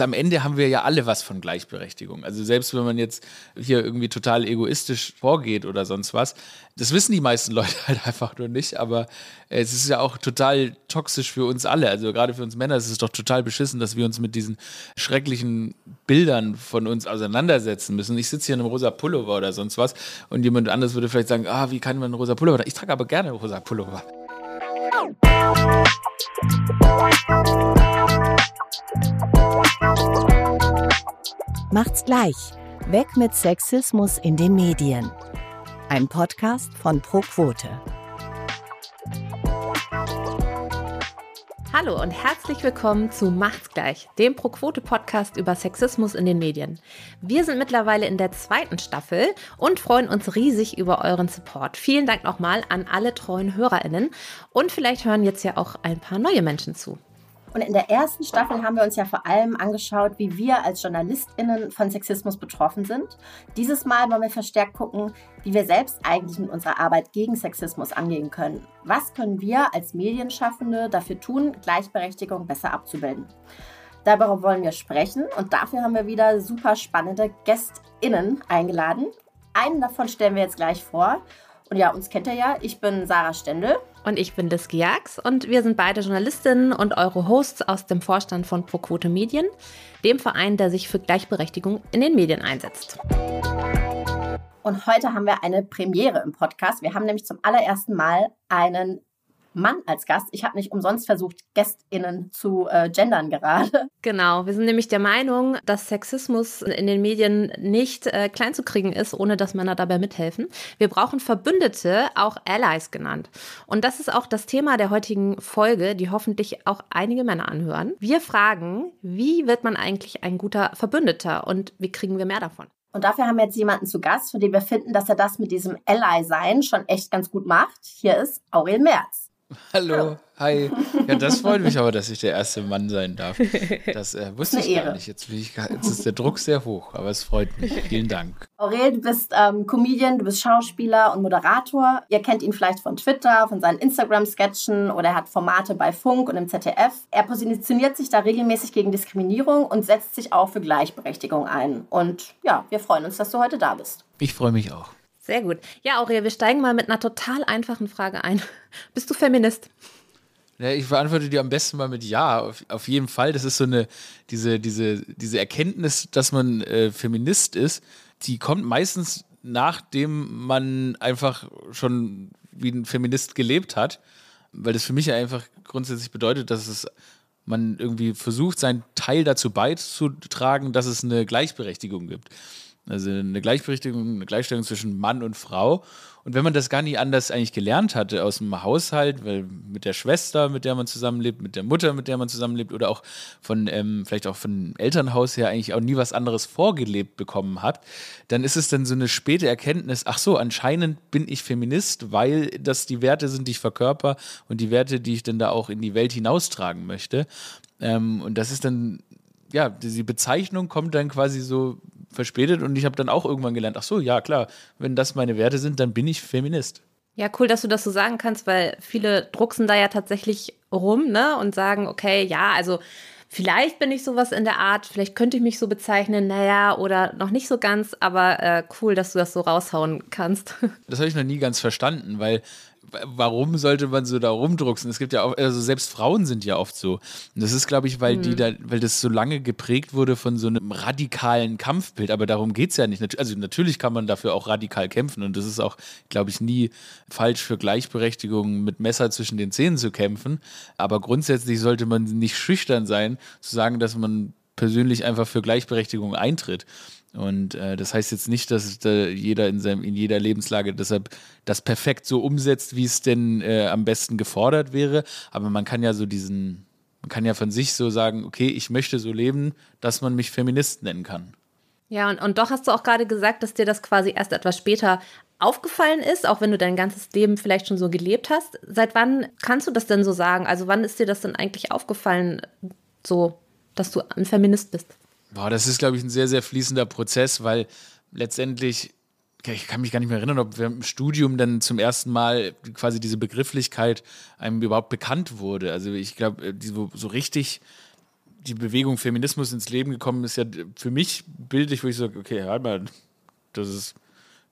am Ende haben wir ja alle was von Gleichberechtigung. Also selbst wenn man jetzt hier irgendwie total egoistisch vorgeht oder sonst was, das wissen die meisten Leute halt einfach nur nicht, aber es ist ja auch total toxisch für uns alle. Also gerade für uns Männer ist es doch total beschissen, dass wir uns mit diesen schrecklichen Bildern von uns auseinandersetzen müssen. Ich sitze hier in einem rosa Pullover oder sonst was und jemand anderes würde vielleicht sagen, ah, wie kann man einen rosa Pullover? Ich trage aber gerne rosa Pullover. Macht's gleich. Weg mit Sexismus in den Medien. Ein Podcast von ProQuote. Hallo und herzlich willkommen zu Macht's gleich, dem ProQuote-Podcast über Sexismus in den Medien. Wir sind mittlerweile in der zweiten Staffel und freuen uns riesig über euren Support. Vielen Dank nochmal an alle treuen HörerInnen und vielleicht hören jetzt ja auch ein paar neue Menschen zu. Und in der ersten Staffel haben wir uns ja vor allem angeschaut, wie wir als JournalistInnen von Sexismus betroffen sind. Dieses Mal wollen wir verstärkt gucken, wie wir selbst eigentlich mit unserer Arbeit gegen Sexismus angehen können. Was können wir als Medienschaffende dafür tun, Gleichberechtigung besser abzubilden? Darüber wollen wir sprechen und dafür haben wir wieder super spannende GästInnen eingeladen. Einen davon stellen wir jetzt gleich vor. Und ja, uns kennt ihr ja. Ich bin Sarah Stendel. Und ich bin Liz Giax und wir sind beide Journalistinnen und eure Hosts aus dem Vorstand von ProQuote Medien, dem Verein, der sich für Gleichberechtigung in den Medien einsetzt. Und heute haben wir eine Premiere im Podcast. Wir haben nämlich zum allerersten Mal einen Mann als Gast. Ich habe nicht umsonst versucht, GästInnen zu äh, gendern gerade. Genau, wir sind nämlich der Meinung, dass Sexismus in den Medien nicht äh, klein zu kriegen ist, ohne dass Männer dabei mithelfen. Wir brauchen Verbündete, auch Allies genannt. Und das ist auch das Thema der heutigen Folge, die hoffentlich auch einige Männer anhören. Wir fragen, wie wird man eigentlich ein guter Verbündeter und wie kriegen wir mehr davon? Und dafür haben wir jetzt jemanden zu Gast, von dem wir finden, dass er das mit diesem Ally-Sein schon echt ganz gut macht. Hier ist Aurel Merz. Hallo, hi. Ja, das freut mich aber, dass ich der erste Mann sein darf. Das äh, wusste ich gar nicht. Jetzt, ich, jetzt, ist der Druck sehr hoch, aber es freut mich. Vielen Dank. Aurel, du bist ähm, Comedian, du bist Schauspieler und Moderator. Ihr kennt ihn vielleicht von Twitter, von seinen Instagram-Sketchen oder er hat Formate bei Funk und im ZDF. Er positioniert sich da regelmäßig gegen Diskriminierung und setzt sich auch für Gleichberechtigung ein. Und ja, wir freuen uns, dass du heute da bist. Ich freue mich auch. Sehr gut. Ja, Aurea, wir steigen mal mit einer total einfachen Frage ein. Bist du Feminist? Ja, ich beantworte dir am besten mal mit Ja, auf, auf, jeden Fall. Das ist so eine, diese, diese, diese Erkenntnis, dass man äh, Feminist ist, die kommt meistens nachdem man einfach schon wie ein Feminist gelebt hat. Weil das für mich einfach grundsätzlich bedeutet, dass es man irgendwie versucht, seinen Teil dazu beizutragen, dass es eine Gleichberechtigung gibt. Also eine Gleichberechtigung, eine Gleichstellung zwischen Mann und Frau. Und wenn man das gar nicht anders eigentlich gelernt hatte aus dem Haushalt, weil mit der Schwester, mit der man zusammenlebt, mit der Mutter, mit der man zusammenlebt oder auch von, ähm, vielleicht auch von Elternhaus her eigentlich auch nie was anderes vorgelebt bekommen hat, dann ist es dann so eine späte Erkenntnis, ach so, anscheinend bin ich Feminist, weil das die Werte sind, die ich verkörper und die Werte, die ich dann da auch in die Welt hinaustragen möchte. Ähm, und das ist dann ja, die Bezeichnung kommt dann quasi so verspätet und ich habe dann auch irgendwann gelernt, ach so, ja klar, wenn das meine Werte sind, dann bin ich Feminist. Ja, cool, dass du das so sagen kannst, weil viele drucksen da ja tatsächlich rum, ne, und sagen, okay, ja, also vielleicht bin ich sowas in der Art, vielleicht könnte ich mich so bezeichnen, naja, oder noch nicht so ganz, aber äh, cool, dass du das so raushauen kannst. Das habe ich noch nie ganz verstanden, weil warum sollte man so da rumdrucksen? Es gibt ja auch, also selbst Frauen sind ja oft so. Und das ist, glaube ich, weil mhm. die da, weil das so lange geprägt wurde von so einem radikalen Kampfbild. Aber darum geht es ja nicht. Also natürlich kann man dafür auch radikal kämpfen und das ist auch, glaube ich, nie falsch für Gleichberechtigung mit Messer zwischen den Zähnen zu kämpfen. Aber grundsätzlich sollte man nicht schüchtern sein, zu sagen, dass man persönlich einfach für Gleichberechtigung eintritt. Und äh, das heißt jetzt nicht, dass da jeder in, seinem, in jeder Lebenslage deshalb das perfekt so umsetzt, wie es denn äh, am besten gefordert wäre. Aber man kann ja so diesen, man kann ja von sich so sagen, okay, ich möchte so leben, dass man mich Feminist nennen kann. Ja, und, und doch hast du auch gerade gesagt, dass dir das quasi erst etwas später aufgefallen ist, auch wenn du dein ganzes Leben vielleicht schon so gelebt hast. Seit wann kannst du das denn so sagen? Also wann ist dir das denn eigentlich aufgefallen, so, dass du ein Feminist bist? Boah, das ist, glaube ich, ein sehr, sehr fließender Prozess, weil letztendlich, ich kann mich gar nicht mehr erinnern, ob wir im Studium dann zum ersten Mal quasi diese Begrifflichkeit einem überhaupt bekannt wurde. Also ich glaube, so richtig die Bewegung Feminismus ins Leben gekommen ist, ja für mich bildlich, wo ich so, okay, halt mal, das ist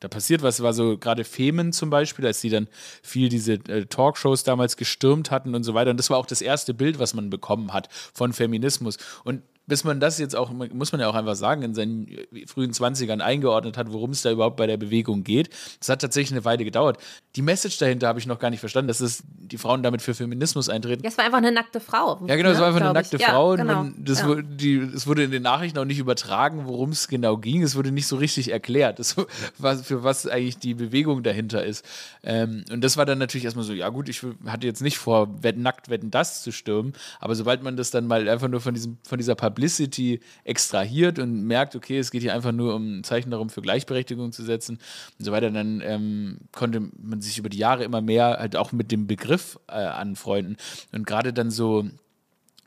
da passiert was, war so gerade Femen zum Beispiel, als die dann viel diese äh, Talkshows damals gestürmt hatten und so weiter. Und das war auch das erste Bild, was man bekommen hat von Feminismus. Und bis man das jetzt auch, muss man ja auch einfach sagen, in seinen frühen 20ern eingeordnet hat, worum es da überhaupt bei der Bewegung geht. Das hat tatsächlich eine Weile gedauert. Die Message dahinter habe ich noch gar nicht verstanden, dass es die Frauen damit für Feminismus eintreten. Ja, es war einfach eine nackte Frau. Ja, genau, es ne, war einfach eine nackte ich. Frau. Ja, genau. und das, ja. wurde, die, es wurde in den Nachrichten auch nicht übertragen, worum es genau ging. Es wurde nicht so richtig erklärt, das, was, für was eigentlich die Bewegung dahinter ist. Ähm, und das war dann natürlich erstmal so, ja gut, ich hatte jetzt nicht vor, wetten, nackt wetten das zu stürmen, aber sobald man das dann mal einfach nur von, diesem, von dieser Publicity extrahiert und merkt, okay, es geht hier einfach nur um ein Zeichen darum, für Gleichberechtigung zu setzen und so weiter, dann ähm, konnte man sich über die Jahre immer mehr halt auch mit dem Begriff äh, anfreunden. Und gerade dann so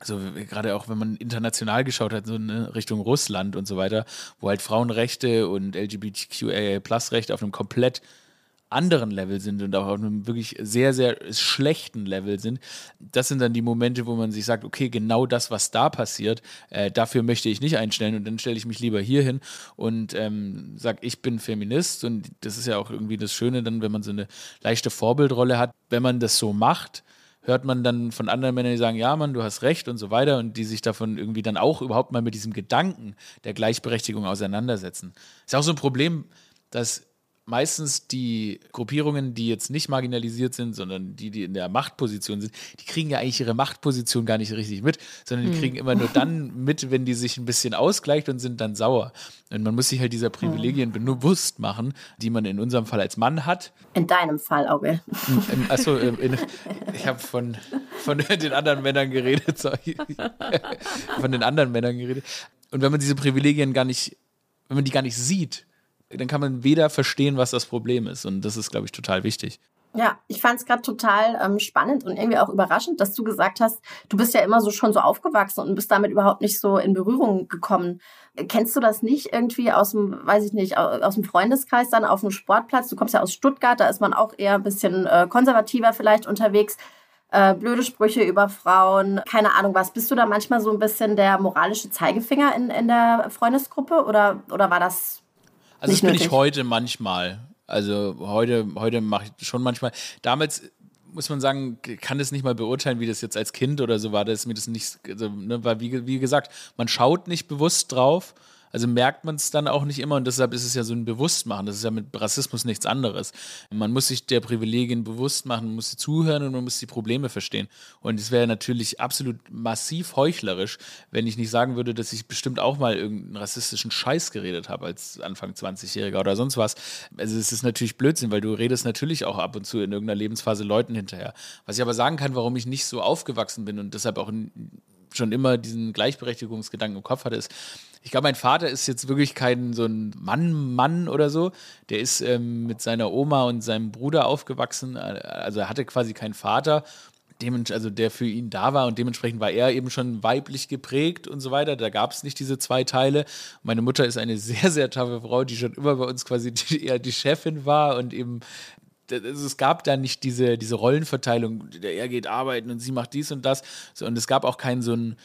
also gerade auch wenn man international geschaut hat, so in Richtung Russland und so weiter, wo halt Frauenrechte und LGBTQIA-Plus-Rechte auf einem komplett anderen Level sind und auch auf einem wirklich sehr, sehr schlechten Level sind, das sind dann die Momente, wo man sich sagt, okay, genau das, was da passiert, äh, dafür möchte ich nicht einstellen und dann stelle ich mich lieber hier hin und ähm, sage, ich bin Feminist und das ist ja auch irgendwie das Schöne dann, wenn man so eine leichte Vorbildrolle hat, wenn man das so macht, hört man dann von anderen Männern, die sagen, ja, Mann, du hast recht und so weiter und die sich davon irgendwie dann auch überhaupt mal mit diesem Gedanken der Gleichberechtigung auseinandersetzen. Ist auch so ein Problem, dass meistens die Gruppierungen, die jetzt nicht marginalisiert sind, sondern die, die in der Machtposition sind, die kriegen ja eigentlich ihre Machtposition gar nicht richtig mit, sondern die hm. kriegen immer nur dann mit, wenn die sich ein bisschen ausgleicht und sind dann sauer. Und man muss sich halt dieser Privilegien hm. bewusst machen, die man in unserem Fall als Mann hat. In deinem Fall, Auge. Achso, ich habe von, von den anderen Männern geredet, sorry. von den anderen Männern geredet. Und wenn man diese Privilegien gar nicht, wenn man die gar nicht sieht, dann kann man weder verstehen, was das Problem ist. Und das ist, glaube ich, total wichtig. Ja, ich fand es gerade total ähm, spannend und irgendwie auch überraschend, dass du gesagt hast, du bist ja immer so schon so aufgewachsen und bist damit überhaupt nicht so in Berührung gekommen. Kennst du das nicht irgendwie aus dem, weiß ich nicht, aus dem Freundeskreis dann auf dem Sportplatz? Du kommst ja aus Stuttgart, da ist man auch eher ein bisschen äh, konservativer vielleicht unterwegs. Äh, blöde Sprüche über Frauen, keine Ahnung was. Bist du da manchmal so ein bisschen der moralische Zeigefinger in, in der Freundesgruppe oder, oder war das also das bin ich heute manchmal. Also heute, heute mache ich schon manchmal. Damals muss man sagen, kann es nicht mal beurteilen, wie das jetzt als Kind oder so war. Das mir das nicht, also, ne, weil wie, wie gesagt, man schaut nicht bewusst drauf also merkt man es dann auch nicht immer und deshalb ist es ja so ein Bewusstmachen. Das ist ja mit Rassismus nichts anderes. Man muss sich der Privilegien bewusst machen, man muss sie zuhören und man muss die Probleme verstehen. Und es wäre natürlich absolut massiv heuchlerisch, wenn ich nicht sagen würde, dass ich bestimmt auch mal irgendeinen rassistischen Scheiß geredet habe als Anfang 20-Jähriger oder sonst was. Also es ist natürlich Blödsinn, weil du redest natürlich auch ab und zu in irgendeiner Lebensphase Leuten hinterher. Was ich aber sagen kann, warum ich nicht so aufgewachsen bin und deshalb auch schon immer diesen Gleichberechtigungsgedanken im Kopf hatte, ist, ich glaube, mein Vater ist jetzt wirklich kein so ein Mann-Mann oder so. Der ist ähm, mit seiner Oma und seinem Bruder aufgewachsen. Also er hatte quasi keinen Vater, also der für ihn da war und dementsprechend war er eben schon weiblich geprägt und so weiter. Da gab es nicht diese zwei Teile. Meine Mutter ist eine sehr, sehr taffe Frau, die schon immer bei uns quasi die, eher die Chefin war und eben es gab da nicht diese, diese Rollenverteilung, er geht arbeiten und sie macht dies und das. und es gab auch keinen so ein,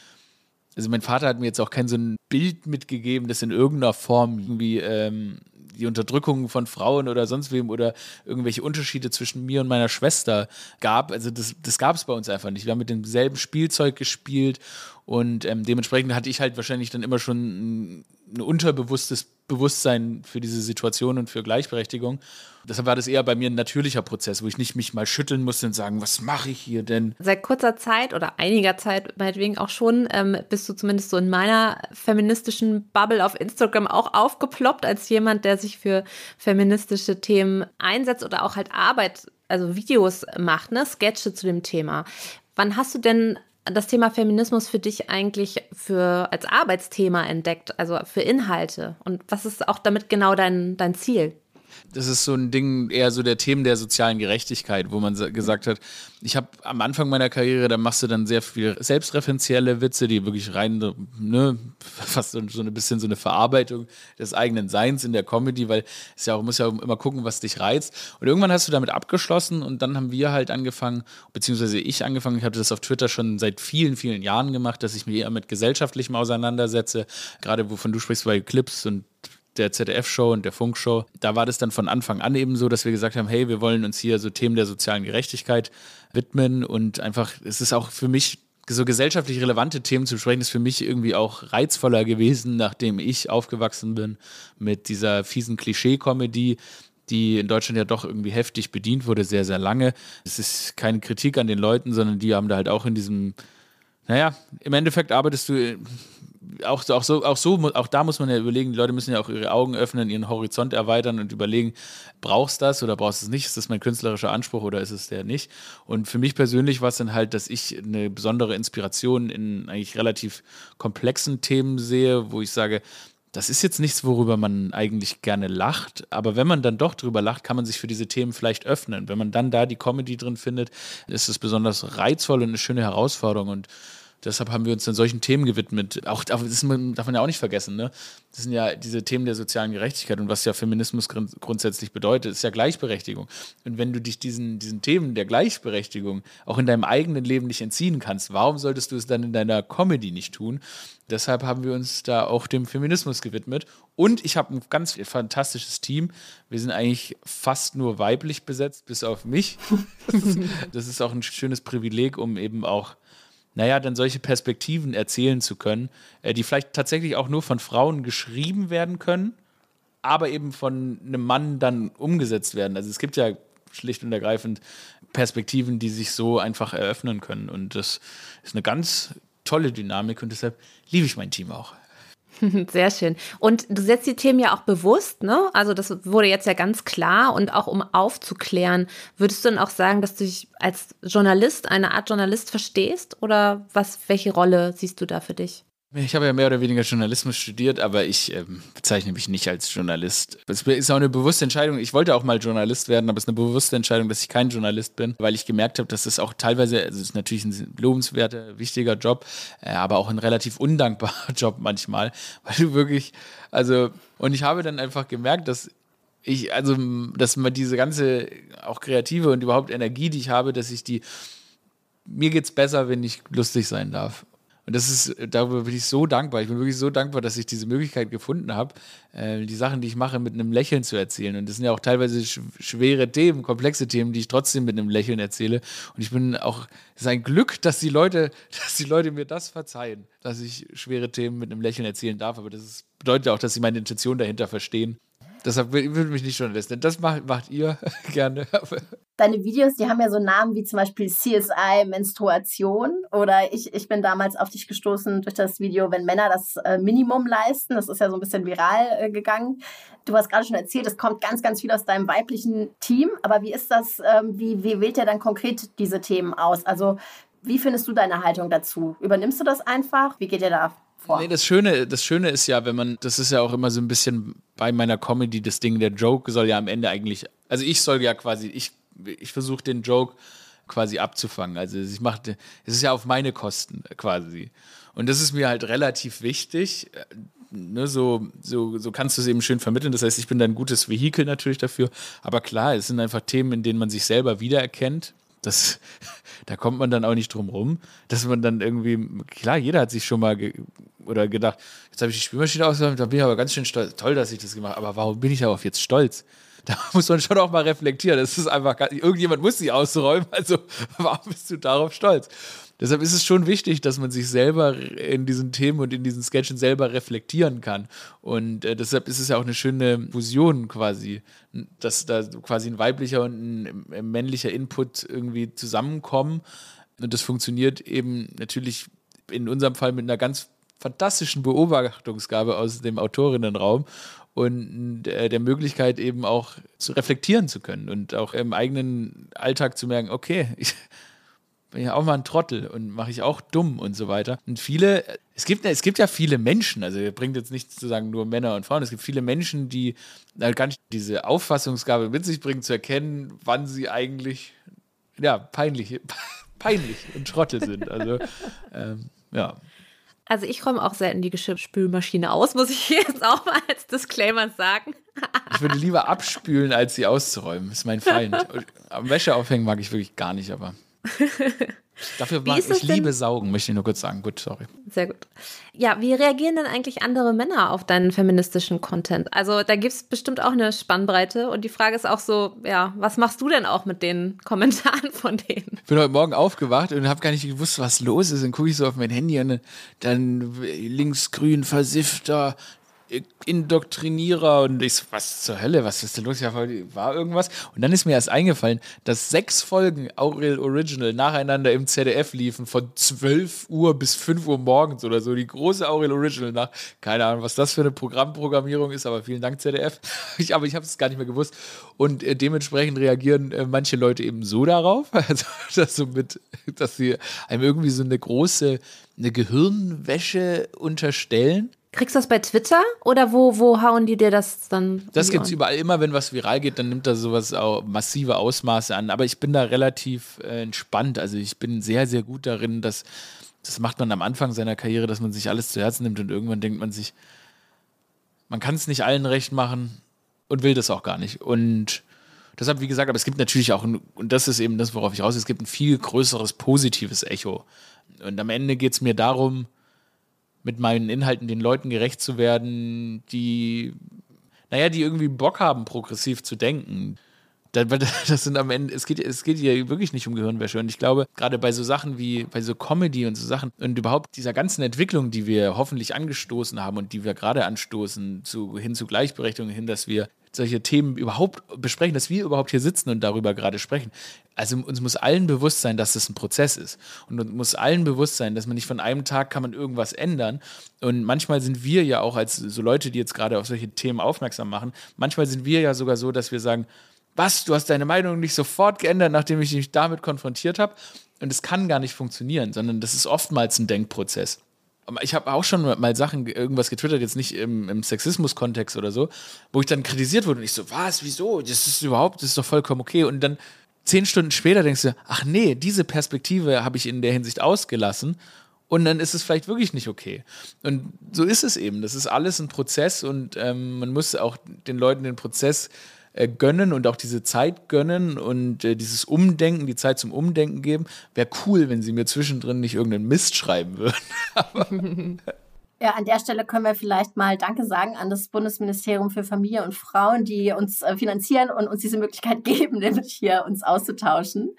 also mein Vater hat mir jetzt auch kein so ein Bild mitgegeben, das in irgendeiner Form irgendwie ähm, die Unterdrückung von Frauen oder sonst wem oder irgendwelche Unterschiede zwischen mir und meiner Schwester gab. Also das, das gab es bei uns einfach nicht. Wir haben mit demselben Spielzeug gespielt und ähm, dementsprechend hatte ich halt wahrscheinlich dann immer schon ein, ein unterbewusstes Bewusstsein für diese Situation und für Gleichberechtigung. Deshalb war das eher bei mir ein natürlicher Prozess, wo ich nicht mich mal schütteln musste und sagen, was mache ich hier denn? Seit kurzer Zeit oder einiger Zeit, meinetwegen auch schon, ähm, bist du zumindest so in meiner feministischen Bubble auf Instagram auch aufgeploppt als jemand, der sich für feministische Themen einsetzt oder auch halt Arbeit, also Videos macht, ne, Sketche zu dem Thema. Wann hast du denn das Thema Feminismus für dich eigentlich für als Arbeitsthema entdeckt, also für Inhalte? Und was ist auch damit genau dein, dein Ziel? Das ist so ein Ding, eher so der Themen der sozialen Gerechtigkeit, wo man gesagt hat, ich habe am Anfang meiner Karriere, da machst du dann sehr viel selbstreferenzielle Witze, die wirklich rein, ne, fast so, ein bisschen so eine Verarbeitung des eigenen Seins in der Comedy, weil es ja auch, muss ja immer gucken, was dich reizt. Und irgendwann hast du damit abgeschlossen und dann haben wir halt angefangen, beziehungsweise ich angefangen, ich habe das auf Twitter schon seit vielen, vielen Jahren gemacht, dass ich mich eher mit gesellschaftlichem auseinandersetze, gerade wovon du sprichst bei Clips und der ZDF-Show und der Funk-Show. Da war das dann von Anfang an eben so, dass wir gesagt haben, hey, wir wollen uns hier so Themen der sozialen Gerechtigkeit widmen und einfach, es ist auch für mich so gesellschaftlich relevante Themen zu sprechen, ist für mich irgendwie auch reizvoller gewesen, nachdem ich aufgewachsen bin mit dieser fiesen Klischee-Comedy, die in Deutschland ja doch irgendwie heftig bedient wurde, sehr, sehr lange. Es ist keine Kritik an den Leuten, sondern die haben da halt auch in diesem, naja, im Endeffekt arbeitest du auch, auch, so, auch so, auch da muss man ja überlegen, die Leute müssen ja auch ihre Augen öffnen, ihren Horizont erweitern und überlegen, brauchst du das oder brauchst du es nicht? Ist das mein künstlerischer Anspruch oder ist es der nicht? Und für mich persönlich war es dann halt, dass ich eine besondere Inspiration in eigentlich relativ komplexen Themen sehe, wo ich sage, das ist jetzt nichts, worüber man eigentlich gerne lacht, aber wenn man dann doch drüber lacht, kann man sich für diese Themen vielleicht öffnen. Wenn man dann da die Comedy drin findet, ist es besonders reizvoll und eine schöne Herausforderung und Deshalb haben wir uns dann solchen Themen gewidmet. Auch das darf man ja auch nicht vergessen. Ne? Das sind ja diese Themen der sozialen Gerechtigkeit und was ja Feminismus grundsätzlich bedeutet, ist ja Gleichberechtigung. Und wenn du dich diesen, diesen Themen der Gleichberechtigung auch in deinem eigenen Leben nicht entziehen kannst, warum solltest du es dann in deiner Comedy nicht tun? Deshalb haben wir uns da auch dem Feminismus gewidmet. Und ich habe ein ganz fantastisches Team. Wir sind eigentlich fast nur weiblich besetzt, bis auf mich. Das ist auch ein schönes Privileg, um eben auch naja, dann solche Perspektiven erzählen zu können, äh, die vielleicht tatsächlich auch nur von Frauen geschrieben werden können, aber eben von einem Mann dann umgesetzt werden. Also es gibt ja schlicht und ergreifend Perspektiven, die sich so einfach eröffnen können. Und das ist eine ganz tolle Dynamik und deshalb liebe ich mein Team auch. Sehr schön. Und du setzt die Themen ja auch bewusst, ne? Also das wurde jetzt ja ganz klar und auch um aufzuklären, würdest du dann auch sagen, dass du dich als Journalist, eine Art Journalist verstehst oder was, welche Rolle siehst du da für dich? Ich habe ja mehr oder weniger Journalismus studiert, aber ich ähm, bezeichne mich nicht als Journalist. Es ist auch eine bewusste Entscheidung. Ich wollte auch mal Journalist werden, aber es ist eine bewusste Entscheidung, dass ich kein Journalist bin, weil ich gemerkt habe, dass es auch teilweise, also es ist natürlich ein lobenswerter, wichtiger Job, äh, aber auch ein relativ undankbarer Job manchmal, weil du wirklich, also, und ich habe dann einfach gemerkt, dass ich, also, dass man diese ganze, auch kreative und überhaupt Energie, die ich habe, dass ich die, mir geht's besser, wenn ich lustig sein darf. Und das ist, darüber bin ich so dankbar. Ich bin wirklich so dankbar, dass ich diese Möglichkeit gefunden habe, äh, die Sachen, die ich mache, mit einem Lächeln zu erzählen. Und das sind ja auch teilweise sch schwere Themen, komplexe Themen, die ich trotzdem mit einem Lächeln erzähle. Und ich bin auch, es ist ein Glück, dass die Leute, dass die Leute mir das verzeihen, dass ich schwere Themen mit einem Lächeln erzählen darf. Aber das ist, bedeutet auch, dass sie meine Intention dahinter verstehen. Deshalb würde mich nicht Journalist Das macht, macht ihr gerne. Deine Videos, die haben ja so Namen wie zum Beispiel CSI Menstruation oder ich, ich bin damals auf dich gestoßen durch das Video, wenn Männer das äh, Minimum leisten. Das ist ja so ein bisschen viral äh, gegangen. Du hast gerade schon erzählt, es kommt ganz, ganz viel aus deinem weiblichen Team. Aber wie ist das, ähm, wie, wie wählt ihr dann konkret diese Themen aus? Also wie findest du deine Haltung dazu? Übernimmst du das einfach? Wie geht ihr da vor. Nee, das Schöne, das Schöne ist ja, wenn man, das ist ja auch immer so ein bisschen bei meiner Comedy das Ding, der Joke soll ja am Ende eigentlich, also ich soll ja quasi, ich, ich versuche den Joke quasi abzufangen. Also ich mache, es ist ja auf meine Kosten quasi. Und das ist mir halt relativ wichtig. Ne, so, so, so kannst du es eben schön vermitteln. Das heißt, ich bin da ein gutes Vehikel natürlich dafür. Aber klar, es sind einfach Themen, in denen man sich selber wiedererkennt. Das, da kommt man dann auch nicht drum rum, dass man dann irgendwie, klar, jeder hat sich schon mal ge oder gedacht, jetzt habe ich die Spülmaschine ausgeräumt, da bin ich aber ganz schön stolz. Toll, dass ich das gemacht habe, aber warum bin ich darauf jetzt stolz? Da muss man schon auch mal reflektieren. Das ist einfach, irgendjemand muss sie ausräumen, also warum bist du darauf stolz? Deshalb ist es schon wichtig, dass man sich selber in diesen Themen und in diesen Sketchen selber reflektieren kann. Und äh, deshalb ist es ja auch eine schöne Fusion quasi, dass da quasi ein weiblicher und ein männlicher Input irgendwie zusammenkommen. Und das funktioniert eben natürlich in unserem Fall mit einer ganz fantastischen Beobachtungsgabe aus dem Autorinnenraum und äh, der Möglichkeit eben auch zu reflektieren zu können und auch im eigenen Alltag zu merken, okay, ich, bin ja auch mal ein Trottel und mache ich auch dumm und so weiter. Und viele, es gibt, es gibt ja viele Menschen, also ihr bringt jetzt nicht zu sagen nur Männer und Frauen, es gibt viele Menschen, die halt gar nicht diese Auffassungsgabe mit sich bringen, zu erkennen, wann sie eigentlich, ja, peinlich, peinlich und Trottel sind. Also, ähm, ja. Also ich räume auch selten die Geschirrspülmaschine aus, muss ich jetzt auch mal als Disclaimer sagen. ich würde lieber abspülen, als sie auszuräumen. Das ist mein Feind. Am Wäsche aufhängen mag ich wirklich gar nicht, aber. Dafür mag ich liebe Saugen, möchte ich nur kurz sagen. Gut, sorry. Sehr gut. Ja, wie reagieren denn eigentlich andere Männer auf deinen feministischen Content? Also da gibt es bestimmt auch eine Spannbreite und die Frage ist auch so, ja, was machst du denn auch mit den Kommentaren von denen? Ich bin heute Morgen aufgewacht und habe gar nicht gewusst, was los ist. Dann gucke ich so auf mein Handy und dann linksgrün versiffter Indoktrinierer und ich so, was zur Hölle, was ist denn los? Ja, war irgendwas. Und dann ist mir erst eingefallen, dass sechs Folgen Aurel Original nacheinander im ZDF liefen, von 12 Uhr bis 5 Uhr morgens oder so. Die große Aurel Original nach, keine Ahnung, was das für eine Programmprogrammierung ist, aber vielen Dank ZDF. Ich, aber ich habe es gar nicht mehr gewusst. Und äh, dementsprechend reagieren äh, manche Leute eben so darauf, also, dass, so mit, dass sie einem irgendwie so eine große eine Gehirnwäsche unterstellen Kriegst du das bei Twitter oder wo, wo hauen die dir das dann? Das gibt es überall. Immer wenn was viral geht, dann nimmt da sowas auch massive Ausmaße an. Aber ich bin da relativ äh, entspannt. Also ich bin sehr, sehr gut darin, dass das macht man am Anfang seiner Karriere, dass man sich alles zu Herzen nimmt und irgendwann denkt man sich, man kann es nicht allen recht machen und will das auch gar nicht. Und deshalb, wie gesagt, aber es gibt natürlich auch, ein, und das ist eben das, worauf ich raus, es gibt ein viel größeres positives Echo. Und am Ende geht es mir darum, mit meinen Inhalten den Leuten gerecht zu werden, die, naja, die irgendwie Bock haben, progressiv zu denken. Das sind am Ende, es geht, es geht hier wirklich nicht um Gehirnwäsche. Und ich glaube, gerade bei so Sachen wie, bei so Comedy und so Sachen und überhaupt dieser ganzen Entwicklung, die wir hoffentlich angestoßen haben und die wir gerade anstoßen, zu, hin zu Gleichberechtigung, hin, dass wir solche Themen überhaupt besprechen, dass wir überhaupt hier sitzen und darüber gerade sprechen. Also uns muss allen bewusst sein, dass das ein Prozess ist. Und uns muss allen bewusst sein, dass man nicht von einem Tag kann man irgendwas ändern. Und manchmal sind wir ja auch als so Leute, die jetzt gerade auf solche Themen aufmerksam machen, manchmal sind wir ja sogar so, dass wir sagen, was, du hast deine Meinung nicht sofort geändert, nachdem ich dich damit konfrontiert habe. Und es kann gar nicht funktionieren, sondern das ist oftmals ein Denkprozess ich habe auch schon mal Sachen, irgendwas getwittert, jetzt nicht im, im Sexismus-Kontext oder so, wo ich dann kritisiert wurde und ich so, was, wieso? Das ist überhaupt, das ist doch vollkommen okay. Und dann zehn Stunden später denkst du, ach nee, diese Perspektive habe ich in der Hinsicht ausgelassen. Und dann ist es vielleicht wirklich nicht okay. Und so ist es eben. Das ist alles ein Prozess und ähm, man muss auch den Leuten den Prozess äh, gönnen und auch diese Zeit gönnen und äh, dieses Umdenken, die Zeit zum Umdenken geben. Wäre cool, wenn sie mir zwischendrin nicht irgendeinen Mist schreiben würden. Ja, an der Stelle können wir vielleicht mal Danke sagen an das Bundesministerium für Familie und Frauen, die uns äh, finanzieren und uns diese Möglichkeit geben, nämlich hier uns auszutauschen.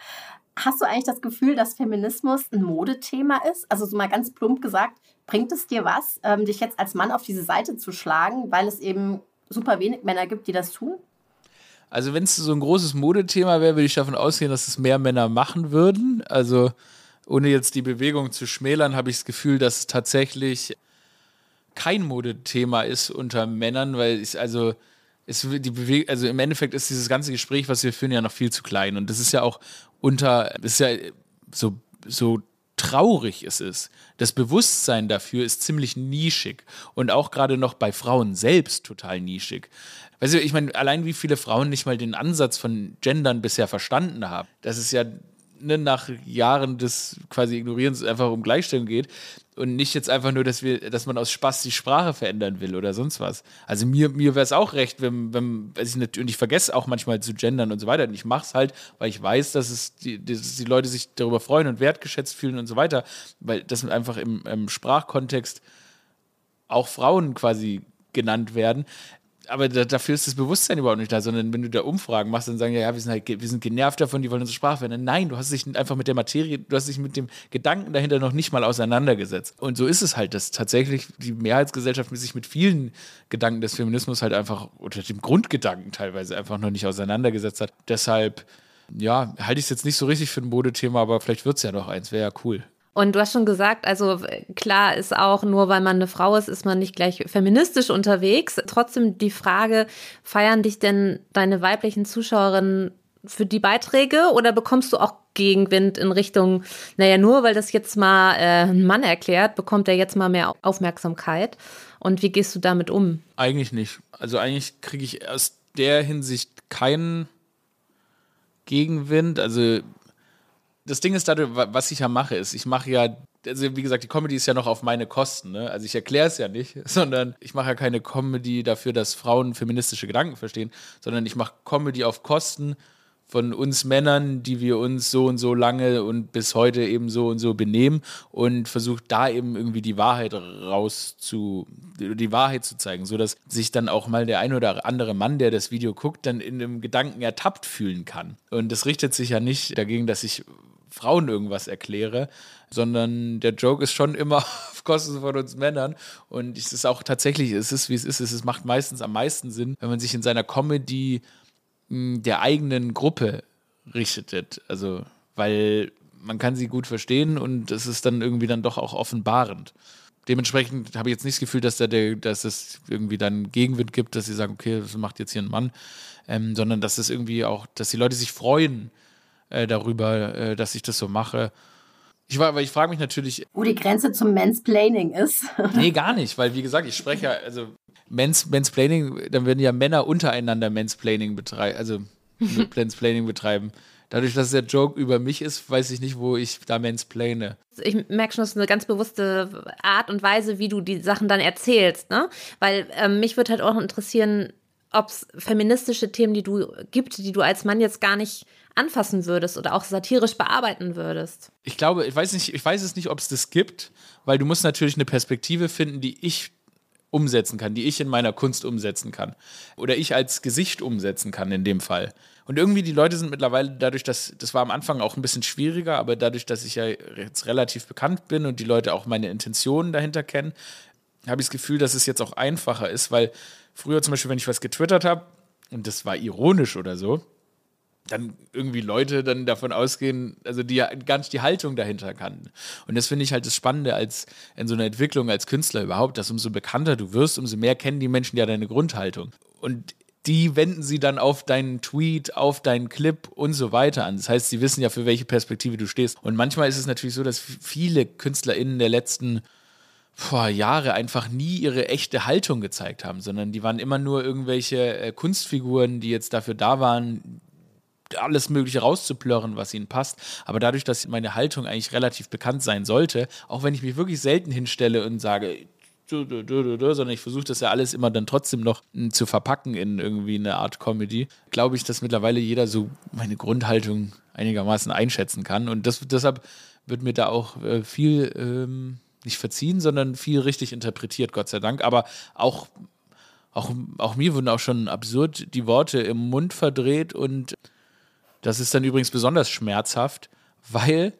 Hast du eigentlich das Gefühl, dass Feminismus ein Modethema ist? Also so mal ganz plump gesagt, bringt es dir was, ähm, dich jetzt als Mann auf diese Seite zu schlagen, weil es eben super wenig Männer gibt, die das tun? Also wenn es so ein großes Modethema wäre, würde ich davon ausgehen, dass es mehr Männer machen würden. Also ohne jetzt die Bewegung zu schmälern, habe ich das Gefühl, dass es tatsächlich kein Modethema ist unter Männern, weil es also es, die Bewegung, also im Endeffekt ist dieses ganze Gespräch, was wir führen, ja noch viel zu klein. Und das ist ja auch unter, das ist ja so, so traurig es ist. Das Bewusstsein dafür ist ziemlich nischig und auch gerade noch bei Frauen selbst total nischig. Weißt du, ich meine, allein wie viele Frauen nicht mal den Ansatz von Gendern bisher verstanden haben. Das ist ja ne, nach Jahren des quasi Ignorierens einfach um Gleichstellung geht und nicht jetzt einfach nur, dass wir, dass man aus Spaß die Sprache verändern will oder sonst was. Also mir, mir wäre es auch recht, wenn, wenn weiß ich nicht, und ich vergesse auch manchmal zu gendern und so weiter. Und ich mache es halt, weil ich weiß, dass es die, dass die Leute sich darüber freuen und wertgeschätzt fühlen und so weiter, weil das einfach im, im Sprachkontext auch Frauen quasi genannt werden aber da, dafür ist das Bewusstsein überhaupt nicht da, sondern wenn du da Umfragen machst, dann sagen ja, ja, wir sind halt, wir sind genervt davon, die wollen unsere Sprache verändern. Nein, du hast dich einfach mit der Materie, du hast dich mit dem Gedanken dahinter noch nicht mal auseinandergesetzt. Und so ist es halt, dass tatsächlich die Mehrheitsgesellschaft sich mit vielen Gedanken des Feminismus halt einfach, oder dem Grundgedanken teilweise einfach noch nicht auseinandergesetzt hat. Deshalb, ja, halte ich es jetzt nicht so richtig für ein Modethema, aber vielleicht wird es ja noch eins, wäre ja cool. Und du hast schon gesagt, also klar ist auch, nur weil man eine Frau ist, ist man nicht gleich feministisch unterwegs. Trotzdem die Frage, feiern dich denn deine weiblichen Zuschauerinnen für die Beiträge oder bekommst du auch Gegenwind in Richtung, naja, nur weil das jetzt mal äh, ein Mann erklärt, bekommt er jetzt mal mehr Aufmerksamkeit? Und wie gehst du damit um? Eigentlich nicht. Also eigentlich kriege ich aus der Hinsicht keinen Gegenwind. Also das Ding ist dadurch, was ich ja mache, ist, ich mache ja, also wie gesagt, die Comedy ist ja noch auf meine Kosten. Ne? Also ich erkläre es ja nicht, sondern ich mache ja keine Comedy dafür, dass Frauen feministische Gedanken verstehen, sondern ich mache Comedy auf Kosten von uns Männern, die wir uns so und so lange und bis heute eben so und so benehmen und versucht da eben irgendwie die Wahrheit rauszu, die Wahrheit zu zeigen, sodass sich dann auch mal der ein oder andere Mann, der das Video guckt, dann in einem Gedanken ertappt fühlen kann. Und das richtet sich ja nicht dagegen, dass ich Frauen irgendwas erkläre, sondern der Joke ist schon immer auf Kosten von uns Männern. Und es ist auch tatsächlich, es ist wie es ist, es macht meistens am meisten Sinn, wenn man sich in seiner Comedy der eigenen Gruppe richtet. Also, weil man kann sie gut verstehen und es ist dann irgendwie dann doch auch offenbarend. Dementsprechend habe ich jetzt nicht das Gefühl, dass, der, dass es irgendwie dann Gegenwind gibt, dass sie sagen, okay, das macht jetzt hier ein Mann, ähm, sondern dass es irgendwie auch, dass die Leute sich freuen äh, darüber, äh, dass ich das so mache. Ich, aber ich frage mich natürlich. Wo die Grenze zum Mansplaining ist. nee, gar nicht, weil wie gesagt, ich spreche ja, also Mans, Mansplaining, dann werden ja Männer untereinander Mansplaining betreiben, also Mansplaining betreiben. Dadurch, dass der Joke über mich ist, weiß ich nicht, wo ich da mansplane. Ich merke schon, das ist eine ganz bewusste Art und Weise, wie du die Sachen dann erzählst, ne? Weil ähm, mich würde halt auch interessieren, ob es feministische Themen, die du gibt, die du als Mann jetzt gar nicht anfassen würdest oder auch satirisch bearbeiten würdest. Ich glaube, ich weiß nicht, ich weiß es nicht, ob es das gibt, weil du musst natürlich eine Perspektive finden, die ich umsetzen kann, die ich in meiner Kunst umsetzen kann. Oder ich als Gesicht umsetzen kann in dem Fall. Und irgendwie die Leute sind mittlerweile dadurch, dass, das war am Anfang auch ein bisschen schwieriger, aber dadurch, dass ich ja jetzt relativ bekannt bin und die Leute auch meine Intentionen dahinter kennen, habe ich das Gefühl, dass es jetzt auch einfacher ist, weil früher zum Beispiel, wenn ich was getwittert habe, und das war ironisch oder so, dann irgendwie Leute dann davon ausgehen, also die ja gar nicht die Haltung dahinter kannten. Und das finde ich halt das Spannende als in so einer Entwicklung als Künstler überhaupt, dass umso bekannter du wirst, umso mehr kennen die Menschen ja deine Grundhaltung. Und die wenden sie dann auf deinen Tweet, auf deinen Clip und so weiter an. Das heißt, sie wissen ja, für welche Perspektive du stehst. Und manchmal ist es natürlich so, dass viele KünstlerInnen der letzten vor Jahre einfach nie ihre echte Haltung gezeigt haben, sondern die waren immer nur irgendwelche äh, Kunstfiguren, die jetzt dafür da waren, alles Mögliche rauszuplörren, was ihnen passt. Aber dadurch, dass meine Haltung eigentlich relativ bekannt sein sollte, auch wenn ich mich wirklich selten hinstelle und sage, sondern ich versuche das ja alles immer dann trotzdem noch hm, zu verpacken in irgendwie eine Art Comedy, glaube ich, dass mittlerweile jeder so meine Grundhaltung einigermaßen einschätzen kann. Und das, deshalb wird mir da auch äh, viel ähm, nicht verziehen, sondern viel richtig interpretiert, Gott sei Dank. Aber auch, auch, auch mir wurden auch schon absurd die Worte im Mund verdreht und das ist dann übrigens besonders schmerzhaft, weil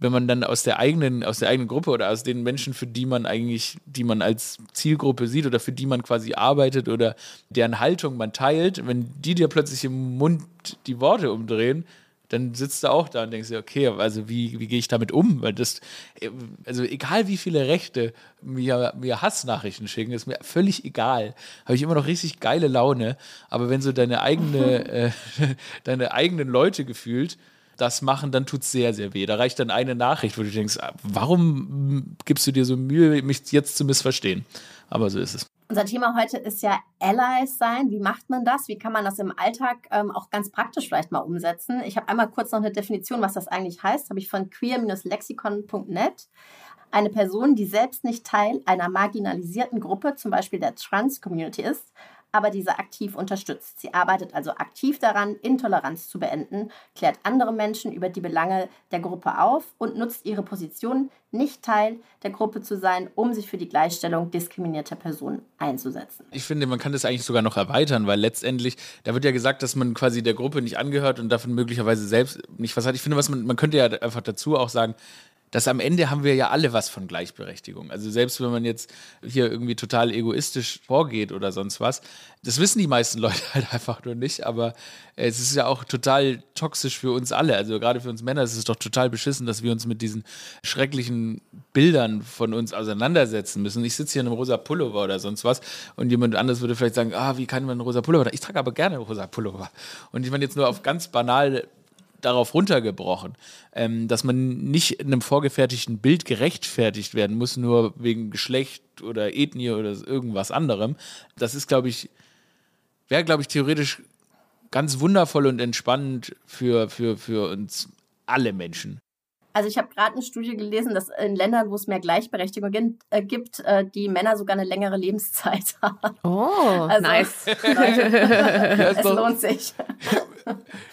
wenn man dann aus der eigenen, aus der eigenen Gruppe oder aus den Menschen, für die man eigentlich, die man als Zielgruppe sieht oder für die man quasi arbeitet oder deren Haltung man teilt, wenn die dir plötzlich im Mund die Worte umdrehen, dann sitzt du auch da und denkst dir, okay, also wie, wie gehe ich damit um? Weil das, also egal wie viele Rechte mir, mir Hassnachrichten schicken, ist mir völlig egal. Habe ich immer noch richtig geile Laune. Aber wenn so deine eigene, äh, deine eigenen Leute gefühlt das machen, dann tut es sehr, sehr weh. Da reicht dann eine Nachricht, wo du denkst, warum gibst du dir so Mühe, mich jetzt zu missverstehen? Aber so ist es. Unser Thema heute ist ja Allies sein. Wie macht man das? Wie kann man das im Alltag ähm, auch ganz praktisch vielleicht mal umsetzen? Ich habe einmal kurz noch eine Definition, was das eigentlich heißt. Habe ich von queer-lexikon.net. Eine Person, die selbst nicht Teil einer marginalisierten Gruppe, zum Beispiel der Trans-Community ist, aber diese aktiv unterstützt. Sie arbeitet also aktiv daran, Intoleranz zu beenden, klärt andere Menschen über die Belange der Gruppe auf und nutzt ihre Position, nicht Teil der Gruppe zu sein, um sich für die Gleichstellung diskriminierter Personen einzusetzen. Ich finde, man kann das eigentlich sogar noch erweitern, weil letztendlich, da wird ja gesagt, dass man quasi der Gruppe nicht angehört und davon möglicherweise selbst nicht was hat. Ich finde, was man, man könnte ja einfach dazu auch sagen, dass am Ende haben wir ja alle was von Gleichberechtigung. Also selbst wenn man jetzt hier irgendwie total egoistisch vorgeht oder sonst was, das wissen die meisten Leute halt einfach nur nicht, aber es ist ja auch total toxisch für uns alle. Also gerade für uns Männer ist es doch total beschissen, dass wir uns mit diesen schrecklichen Bildern von uns auseinandersetzen müssen. Ich sitze hier in einem rosa Pullover oder sonst was und jemand anderes würde vielleicht sagen, ah, wie kann man einen rosa Pullover? Ich trage aber gerne rosa Pullover. Und ich meine jetzt nur auf ganz banal darauf runtergebrochen, ähm, dass man nicht in einem vorgefertigten Bild gerechtfertigt werden muss, nur wegen Geschlecht oder Ethnie oder irgendwas anderem. Das ist, glaube ich, wäre, glaube ich, theoretisch ganz wundervoll und entspannend für, für, für uns alle Menschen. Also ich habe gerade eine Studie gelesen, dass in Ländern, wo es mehr Gleichberechtigung äh, gibt, äh, die Männer sogar eine längere Lebenszeit haben. Oh, also, nice. es lohnt sich.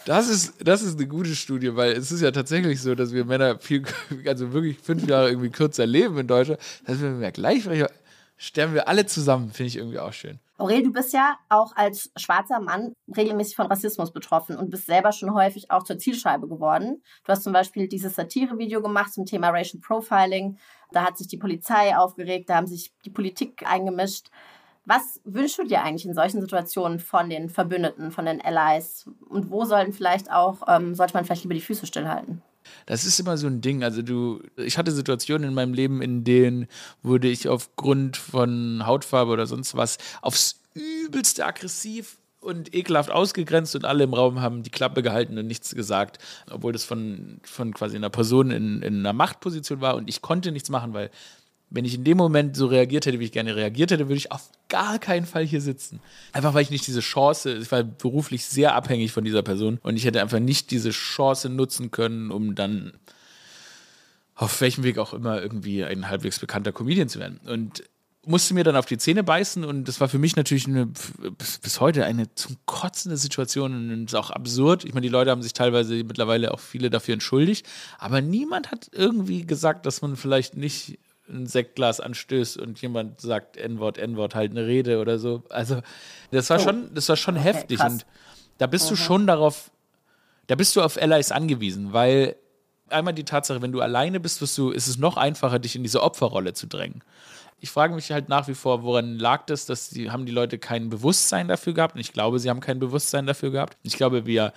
Das ist, das ist eine gute Studie, weil es ist ja tatsächlich so, dass wir Männer viel, also wirklich fünf Jahre irgendwie kürzer leben in Deutschland. Dass wir mehr Gleichberechtigung sterben wir alle zusammen, finde ich irgendwie auch schön. Aurel, du bist ja auch als schwarzer Mann regelmäßig von Rassismus betroffen und bist selber schon häufig auch zur Zielscheibe geworden. Du hast zum Beispiel dieses Satire-Video gemacht zum Thema Racial Profiling. Da hat sich die Polizei aufgeregt, da haben sich die Politik eingemischt. Was wünschst du dir eigentlich in solchen Situationen von den Verbündeten, von den Allies? Und wo sollten vielleicht auch, ähm, sollte man vielleicht lieber die Füße stillhalten? Das ist immer so ein Ding. Also du, ich hatte Situationen in meinem Leben, in denen wurde ich aufgrund von Hautfarbe oder sonst was aufs übelste aggressiv und ekelhaft ausgegrenzt und alle im Raum haben die Klappe gehalten und nichts gesagt, obwohl das von, von quasi einer Person in, in einer Machtposition war und ich konnte nichts machen, weil wenn ich in dem Moment so reagiert hätte, wie ich gerne reagiert hätte, würde ich auf gar keinen Fall hier sitzen. Einfach weil ich nicht diese Chance, ich war beruflich sehr abhängig von dieser Person und ich hätte einfach nicht diese Chance nutzen können, um dann auf welchem Weg auch immer irgendwie ein halbwegs bekannter Comedian zu werden. Und musste mir dann auf die Zähne beißen und das war für mich natürlich eine, bis heute eine zum Kotzen Situation und ist auch absurd. Ich meine, die Leute haben sich teilweise mittlerweile auch viele dafür entschuldigt, aber niemand hat irgendwie gesagt, dass man vielleicht nicht ein Sektglas anstößt und jemand sagt N-Wort, N-Wort, halt eine Rede oder so. Also, das war oh. schon, das war schon okay, heftig. Krass. Und da bist mhm. du schon darauf, da bist du auf Allies angewiesen, weil einmal die Tatsache, wenn du alleine bist, wirst du, ist es noch einfacher, dich in diese Opferrolle zu drängen. Ich frage mich halt nach wie vor, woran lag das, dass die, haben die Leute kein Bewusstsein dafür gehabt? Und ich glaube, sie haben kein Bewusstsein dafür gehabt. Ich glaube, wir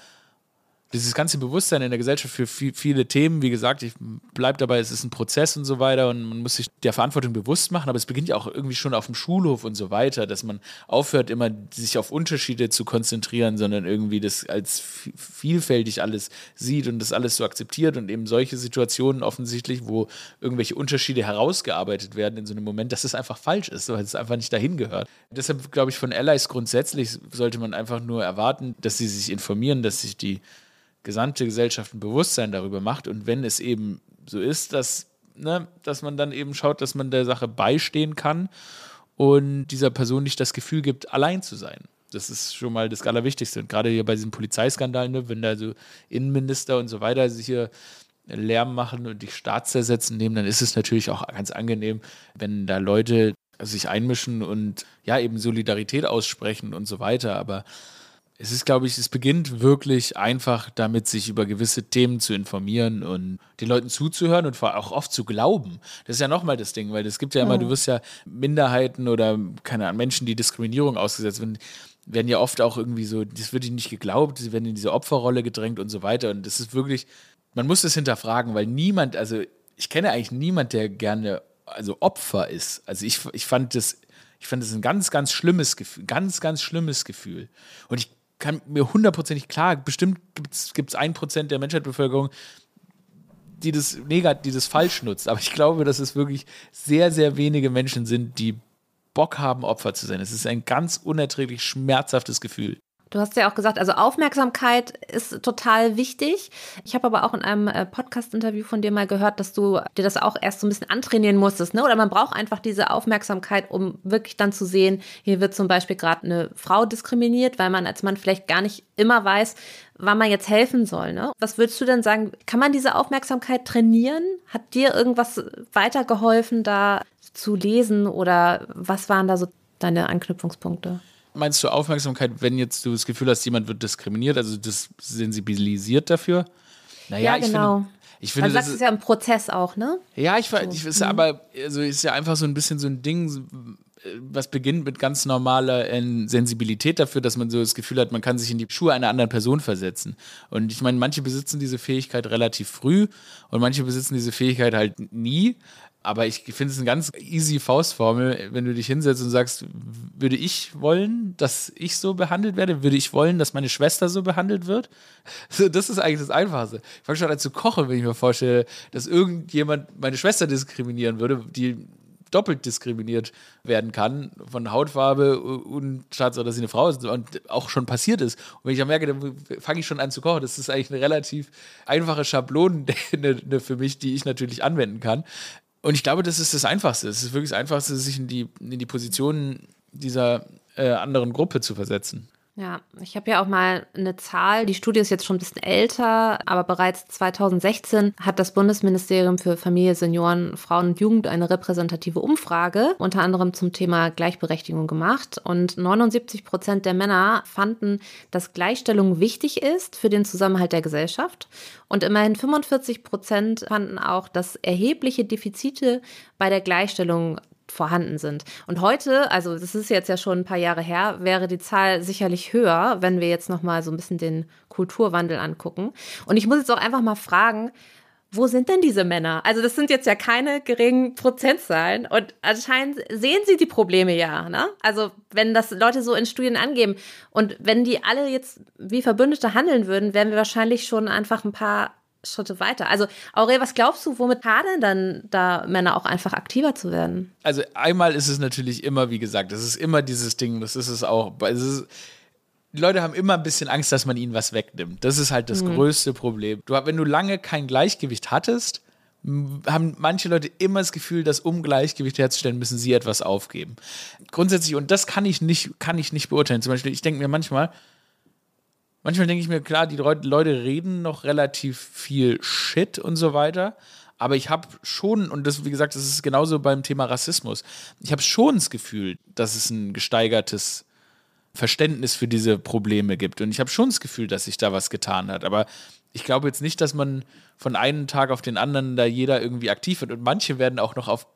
dieses ganze Bewusstsein in der Gesellschaft für viel, viele Themen, wie gesagt, ich bleibe dabei, es ist ein Prozess und so weiter und man muss sich der Verantwortung bewusst machen, aber es beginnt ja auch irgendwie schon auf dem Schulhof und so weiter, dass man aufhört, immer sich auf Unterschiede zu konzentrieren, sondern irgendwie das als vielfältig alles sieht und das alles so akzeptiert und eben solche Situationen offensichtlich, wo irgendwelche Unterschiede herausgearbeitet werden in so einem Moment, dass es einfach falsch ist, weil es einfach nicht dahin gehört. Deshalb glaube ich, von Allies grundsätzlich sollte man einfach nur erwarten, dass sie sich informieren, dass sich die gesamte Gesellschaft ein Bewusstsein darüber macht. Und wenn es eben so ist, dass, ne, dass man dann eben schaut, dass man der Sache beistehen kann und dieser Person nicht das Gefühl gibt, allein zu sein. Das ist schon mal das Allerwichtigste. Und gerade hier bei diesem Polizeiskandal, ne, wenn da so Innenminister und so weiter sich hier Lärm machen und die Staatszersetzen nehmen, dann ist es natürlich auch ganz angenehm, wenn da Leute sich einmischen und ja eben Solidarität aussprechen und so weiter. Aber es ist, glaube ich, es beginnt wirklich einfach damit, sich über gewisse Themen zu informieren und den Leuten zuzuhören und auch oft zu glauben. Das ist ja nochmal das Ding, weil es gibt ja immer, mhm. du wirst ja Minderheiten oder, keine Ahnung, Menschen, die Diskriminierung ausgesetzt werden, werden ja oft auch irgendwie so, das wird ihnen nicht geglaubt, sie werden in diese Opferrolle gedrängt und so weiter. Und das ist wirklich, man muss das hinterfragen, weil niemand, also ich kenne eigentlich niemand, der gerne, also Opfer ist. Also ich, ich fand das, ich fand das ein ganz, ganz schlimmes Gefühl, ganz, ganz schlimmes Gefühl. Und ich kann mir hundertprozentig klar, bestimmt gibt es ein Prozent der Menschheitsbevölkerung, die das negat, die das falsch nutzt. Aber ich glaube, dass es wirklich sehr, sehr wenige Menschen sind, die Bock haben, Opfer zu sein. Es ist ein ganz unerträglich schmerzhaftes Gefühl. Du hast ja auch gesagt, also Aufmerksamkeit ist total wichtig. Ich habe aber auch in einem äh, Podcast-Interview von dir mal gehört, dass du dir das auch erst so ein bisschen antrainieren musstest, ne? Oder man braucht einfach diese Aufmerksamkeit, um wirklich dann zu sehen, hier wird zum Beispiel gerade eine Frau diskriminiert, weil man als Mann vielleicht gar nicht immer weiß, wann man jetzt helfen soll. Ne? Was würdest du denn sagen? Kann man diese Aufmerksamkeit trainieren? Hat dir irgendwas weitergeholfen, da zu lesen oder was waren da so deine Anknüpfungspunkte? Meinst du Aufmerksamkeit, wenn jetzt du das Gefühl hast, jemand wird diskriminiert, also das sensibilisiert dafür? Naja, ja, genau. Ich finde, also das sagst ist ja ein Prozess auch, ne? Ja, ich, ich ist mhm. aber also ist ja einfach so ein bisschen so ein Ding, was beginnt mit ganz normaler äh, Sensibilität dafür, dass man so das Gefühl hat, man kann sich in die Schuhe einer anderen Person versetzen. Und ich meine, manche besitzen diese Fähigkeit relativ früh und manche besitzen diese Fähigkeit halt nie. Aber ich finde es eine ganz easy Faustformel, wenn du dich hinsetzt und sagst, würde ich wollen, dass ich so behandelt werde? Würde ich wollen, dass meine Schwester so behandelt wird? Das ist eigentlich das Einfachste. Ich fange schon an zu kochen, wenn ich mir vorstelle, dass irgendjemand meine Schwester diskriminieren würde, die doppelt diskriminiert werden kann von Hautfarbe und Tatsache, dass sie eine Frau ist und auch schon passiert ist. Und wenn ich dann merke, dann fange ich schon an zu kochen. Das ist eigentlich eine relativ einfache Schablone für mich, die ich natürlich anwenden kann. Und ich glaube, das ist das Einfachste. Es ist wirklich das Einfachste, sich in die, in die Position dieser äh, anderen Gruppe zu versetzen. Ja, ich habe ja auch mal eine Zahl, die Studie ist jetzt schon ein bisschen älter, aber bereits 2016 hat das Bundesministerium für Familie, Senioren, Frauen und Jugend eine repräsentative Umfrage unter anderem zum Thema Gleichberechtigung gemacht. Und 79 Prozent der Männer fanden, dass Gleichstellung wichtig ist für den Zusammenhalt der Gesellschaft. Und immerhin 45 Prozent fanden auch, dass erhebliche Defizite bei der Gleichstellung vorhanden sind. Und heute, also das ist jetzt ja schon ein paar Jahre her, wäre die Zahl sicherlich höher, wenn wir jetzt noch mal so ein bisschen den Kulturwandel angucken. Und ich muss jetzt auch einfach mal fragen, wo sind denn diese Männer? Also das sind jetzt ja keine geringen Prozentzahlen und anscheinend sehen sie die Probleme ja. Ne? Also wenn das Leute so in Studien angeben und wenn die alle jetzt wie Verbündete handeln würden, wären wir wahrscheinlich schon einfach ein paar Schritte weiter. Also, Aurel, was glaubst du, womit hadern dann da Männer auch einfach aktiver zu werden? Also, einmal ist es natürlich immer, wie gesagt, das ist immer dieses Ding, das ist es auch. Es ist, die Leute haben immer ein bisschen Angst, dass man ihnen was wegnimmt. Das ist halt das mhm. größte Problem. Du, wenn du lange kein Gleichgewicht hattest, haben manche Leute immer das Gefühl, dass um Gleichgewicht herzustellen, müssen sie etwas aufgeben. Grundsätzlich, und das kann ich nicht, kann ich nicht beurteilen. Zum Beispiel, ich denke mir manchmal, Manchmal denke ich mir, klar, die Leute reden noch relativ viel Shit und so weiter. Aber ich habe schon, und das, wie gesagt, das ist genauso beim Thema Rassismus, ich habe schon das Gefühl, dass es ein gesteigertes Verständnis für diese Probleme gibt. Und ich habe schon das Gefühl, dass sich da was getan hat. Aber ich glaube jetzt nicht, dass man von einem Tag auf den anderen da jeder irgendwie aktiv wird. Und manche werden auch noch auf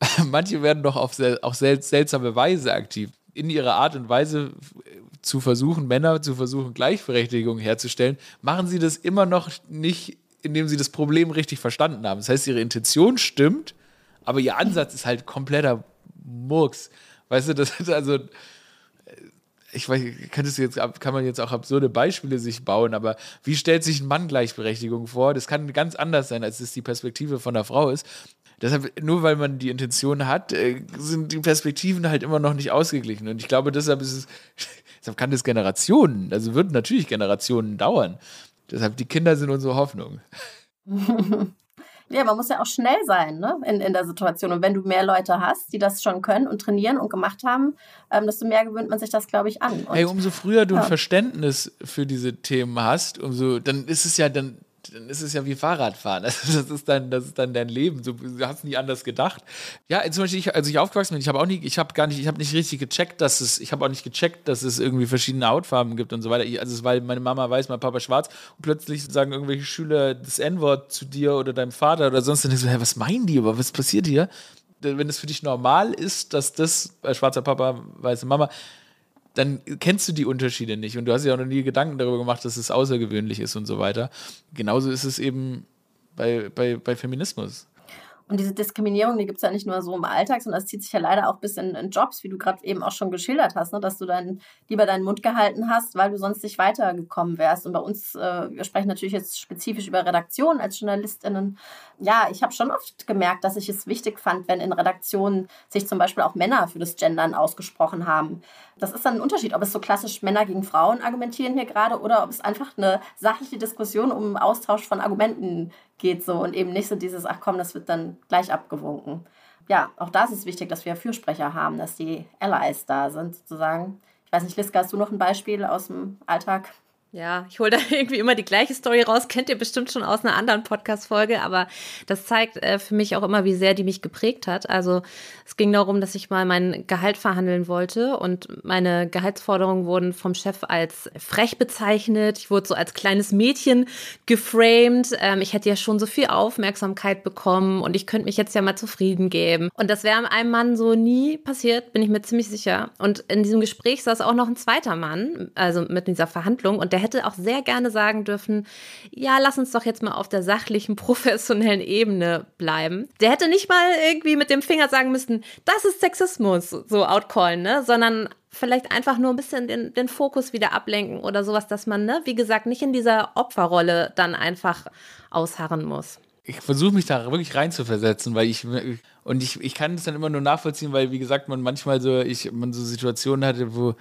manche werden doch auf, sel auf sel seltsame Weise aktiv. In ihrer Art und Weise zu versuchen, Männer zu versuchen, Gleichberechtigung herzustellen, machen sie das immer noch nicht, indem sie das Problem richtig verstanden haben. Das heißt, ihre Intention stimmt, aber ihr Ansatz ist halt kompletter Murks. Weißt du, das ist also ich weiß, jetzt, kann man jetzt auch absurde Beispiele sich bauen, aber wie stellt sich ein Mann Gleichberechtigung vor? Das kann ganz anders sein, als es die Perspektive von der Frau ist. Deshalb, nur weil man die Intention hat, äh, sind die Perspektiven halt immer noch nicht ausgeglichen. Und ich glaube, deshalb ist es, deshalb kann das Generationen, also wird natürlich Generationen dauern. Deshalb, die Kinder sind unsere Hoffnung. Ja, man muss ja auch schnell sein ne? in, in der Situation. Und wenn du mehr Leute hast, die das schon können und trainieren und gemacht haben, ähm, desto mehr gewöhnt man sich das, glaube ich, an. Und, hey, umso früher du ja. ein Verständnis für diese Themen hast, umso, dann ist es ja, dann, dann ist es ja wie Fahrradfahren. Also das ist dann, das ist dann dein Leben. Du, du hast nie anders gedacht. Ja, zum Beispiel, ich, als ich aufgewachsen bin, ich habe auch nie, ich habe gar nicht, ich habe nicht richtig gecheckt, dass es, ich habe auch nicht gecheckt, dass es irgendwie verschiedene Hautfarben gibt und so weiter. Ich, also es war, meine Mama weiß, mein Papa schwarz und plötzlich sagen irgendwelche Schüler das N-Wort zu dir oder deinem Vater oder sonst, dann denkst du, hey, was meinen die, aber was passiert hier? Wenn es für dich normal ist, dass das, äh, schwarzer Papa, weiße Mama, dann kennst du die Unterschiede nicht und du hast ja auch noch nie Gedanken darüber gemacht, dass es außergewöhnlich ist und so weiter. Genauso ist es eben bei, bei, bei Feminismus. Und diese Diskriminierung, die gibt es ja nicht nur so im Alltag, sondern es zieht sich ja leider auch bis in, in Jobs, wie du gerade eben auch schon geschildert hast, ne? dass du dann lieber deinen Mund gehalten hast, weil du sonst nicht weitergekommen wärst. Und bei uns, äh, wir sprechen natürlich jetzt spezifisch über Redaktionen als JournalistInnen. Ja, ich habe schon oft gemerkt, dass ich es wichtig fand, wenn in Redaktionen sich zum Beispiel auch Männer für das Gendern ausgesprochen haben. Das ist dann ein Unterschied, ob es so klassisch Männer gegen Frauen argumentieren hier gerade oder ob es einfach eine sachliche Diskussion um Austausch von Argumenten geht so und eben nicht so dieses, ach komm, das wird dann gleich abgewunken. Ja, auch da ist es wichtig, dass wir Fürsprecher haben, dass die Allies da sind sozusagen. Ich weiß nicht, Liska, hast du noch ein Beispiel aus dem Alltag? Ja, ich hole da irgendwie immer die gleiche Story raus. Kennt ihr bestimmt schon aus einer anderen Podcast-Folge, aber das zeigt äh, für mich auch immer, wie sehr die mich geprägt hat. Also es ging darum, dass ich mal mein Gehalt verhandeln wollte und meine Gehaltsforderungen wurden vom Chef als frech bezeichnet. Ich wurde so als kleines Mädchen geframed. Ähm, ich hätte ja schon so viel Aufmerksamkeit bekommen und ich könnte mich jetzt ja mal zufrieden geben. Und das wäre einem Mann so nie passiert, bin ich mir ziemlich sicher. Und in diesem Gespräch saß auch noch ein zweiter Mann, also mit dieser Verhandlung und der hätte auch sehr gerne sagen dürfen, ja, lass uns doch jetzt mal auf der sachlichen, professionellen Ebene bleiben. Der hätte nicht mal irgendwie mit dem Finger sagen müssen, das ist Sexismus, so outcallen, ne? sondern vielleicht einfach nur ein bisschen den, den Fokus wieder ablenken oder sowas, dass man, ne, wie gesagt, nicht in dieser Opferrolle dann einfach ausharren muss ich versuche mich da wirklich reinzuversetzen, weil ich und ich, ich kann es dann immer nur nachvollziehen, weil wie gesagt, man manchmal so ich man so Situationen hatte, wo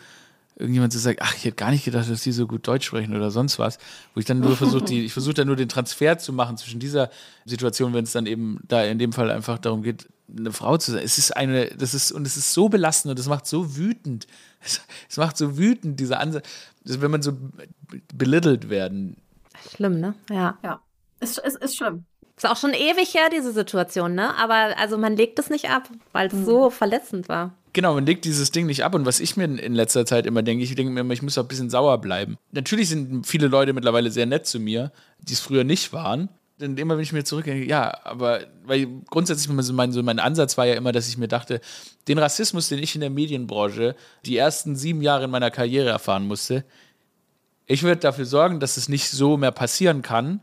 irgendjemand so sagt, ach, ich hätte gar nicht gedacht, dass die so gut Deutsch sprechen oder sonst was, wo ich dann nur versuche, ich versuche dann nur den Transfer zu machen zwischen dieser Situation, wenn es dann eben da in dem Fall einfach darum geht, eine Frau zu sein. Es ist eine, das ist, und es ist so belastend und es macht so wütend. Es, es macht so wütend, dieser Ansatz, wenn man so belittelt werden. Schlimm, ne? Ja. Ja. Es ist, ist, ist schlimm. Ist auch schon ewig her, diese Situation, ne? Aber also man legt es nicht ab, weil es mhm. so verletzend war. Genau, man legt dieses Ding nicht ab. Und was ich mir in letzter Zeit immer denke, ich denke mir immer, ich muss auch ein bisschen sauer bleiben. Natürlich sind viele Leute mittlerweile sehr nett zu mir, die es früher nicht waren. Denn immer, wenn ich mir zurückdenke, ja, aber weil grundsätzlich mein, so mein Ansatz war ja immer, dass ich mir dachte, den Rassismus, den ich in der Medienbranche die ersten sieben Jahre in meiner Karriere erfahren musste, ich würde dafür sorgen, dass es nicht so mehr passieren kann,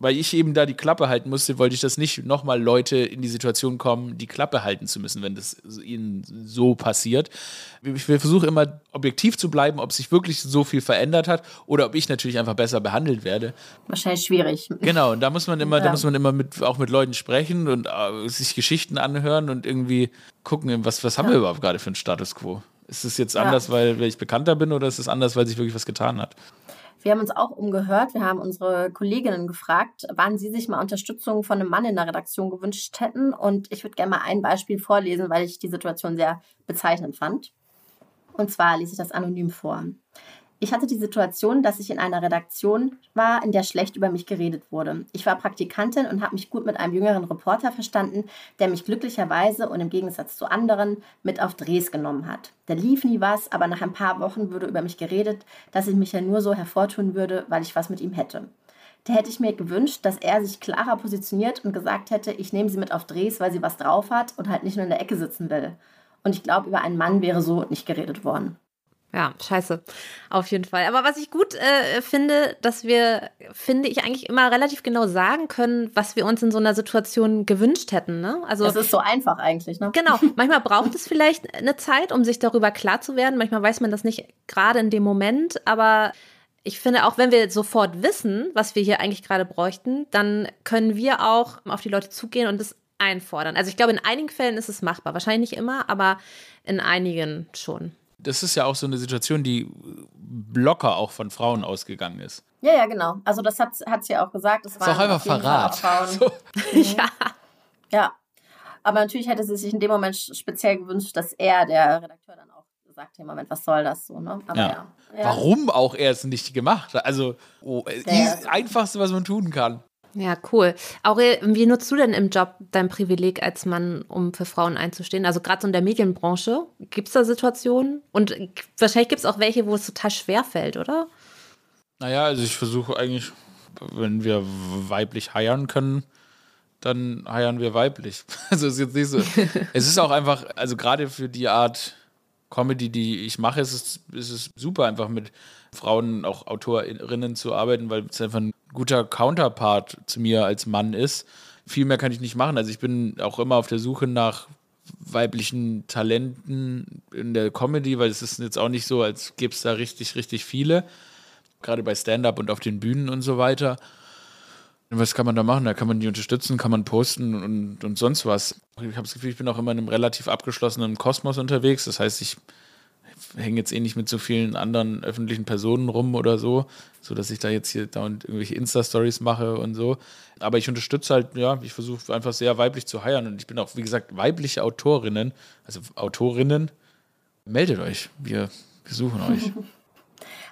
weil ich eben da die Klappe halten musste, wollte ich das nicht nochmal Leute in die Situation kommen, die Klappe halten zu müssen, wenn das ihnen so passiert. Ich versuche immer objektiv zu bleiben, ob sich wirklich so viel verändert hat oder ob ich natürlich einfach besser behandelt werde. Wahrscheinlich schwierig. Genau, und da muss man immer, ja. da muss man immer mit, auch mit Leuten sprechen und uh, sich Geschichten anhören und irgendwie gucken, was, was haben ja. wir überhaupt gerade für einen Status quo? Ist es jetzt anders, ja. weil, weil ich bekannter bin oder ist es anders, weil sich wirklich was getan hat? Wir haben uns auch umgehört. Wir haben unsere Kolleginnen gefragt, wann sie sich mal Unterstützung von einem Mann in der Redaktion gewünscht hätten. Und ich würde gerne mal ein Beispiel vorlesen, weil ich die Situation sehr bezeichnend fand. Und zwar lese ich das anonym vor. Ich hatte die Situation, dass ich in einer Redaktion war, in der schlecht über mich geredet wurde. Ich war Praktikantin und habe mich gut mit einem jüngeren Reporter verstanden, der mich glücklicherweise und im Gegensatz zu anderen mit auf Drehs genommen hat. Da lief nie was, aber nach ein paar Wochen wurde über mich geredet, dass ich mich ja nur so hervortun würde, weil ich was mit ihm hätte. Da hätte ich mir gewünscht, dass er sich klarer positioniert und gesagt hätte, ich nehme sie mit auf Drehs, weil sie was drauf hat und halt nicht nur in der Ecke sitzen will. Und ich glaube, über einen Mann wäre so nicht geredet worden. Ja, scheiße. Auf jeden Fall. Aber was ich gut äh, finde, dass wir, finde ich, eigentlich immer relativ genau sagen können, was wir uns in so einer Situation gewünscht hätten. Ne? Also, das ist so einfach eigentlich. Ne? Genau. Manchmal braucht es vielleicht eine Zeit, um sich darüber klar zu werden. Manchmal weiß man das nicht gerade in dem Moment. Aber ich finde, auch wenn wir sofort wissen, was wir hier eigentlich gerade bräuchten, dann können wir auch auf die Leute zugehen und das einfordern. Also ich glaube, in einigen Fällen ist es machbar. Wahrscheinlich nicht immer, aber in einigen schon das ist ja auch so eine Situation, die locker auch von Frauen ausgegangen ist. Ja, ja, genau. Also das hat, hat sie auch gesagt. Das, das ist auch einfach Verrat. So. ja. ja. Aber natürlich hätte sie sich in dem Moment speziell gewünscht, dass er, der Redakteur, dann auch gesagt hat, Moment, was soll das so, ne? Aber ja. ja. Warum auch er es nicht gemacht hat? Also, oh, das Einfachste, was man tun kann. Ja, cool. Aurel, wie nutzt du denn im Job dein Privileg als Mann, um für Frauen einzustehen? Also gerade so in der Medienbranche, gibt es da Situationen? Und wahrscheinlich gibt es auch welche, wo es total schwer fällt, oder? Naja, also ich versuche eigentlich, wenn wir weiblich heiern können, dann heiern wir weiblich. Also es ist jetzt nicht so. es ist auch einfach, also gerade für die Art Comedy, die ich mache, ist es, ist es super, einfach mit Frauen, auch Autorinnen zu arbeiten, weil es einfach ein guter Counterpart zu mir als Mann ist. Viel mehr kann ich nicht machen. Also ich bin auch immer auf der Suche nach weiblichen Talenten in der Comedy, weil es ist jetzt auch nicht so, als gäbe es da richtig, richtig viele. Gerade bei Stand-up und auf den Bühnen und so weiter. Was kann man da machen? Da kann man die unterstützen, kann man posten und, und sonst was. Ich habe das Gefühl, ich bin auch immer in einem relativ abgeschlossenen Kosmos unterwegs. Das heißt, ich hänge jetzt eh nicht mit so vielen anderen öffentlichen Personen rum oder so, so dass ich da jetzt hier dauernd irgendwelche Insta-Stories mache und so. Aber ich unterstütze halt, ja, ich versuche einfach sehr weiblich zu heiern und ich bin auch, wie gesagt, weibliche Autorinnen, also Autorinnen. Meldet euch, wir, wir suchen euch.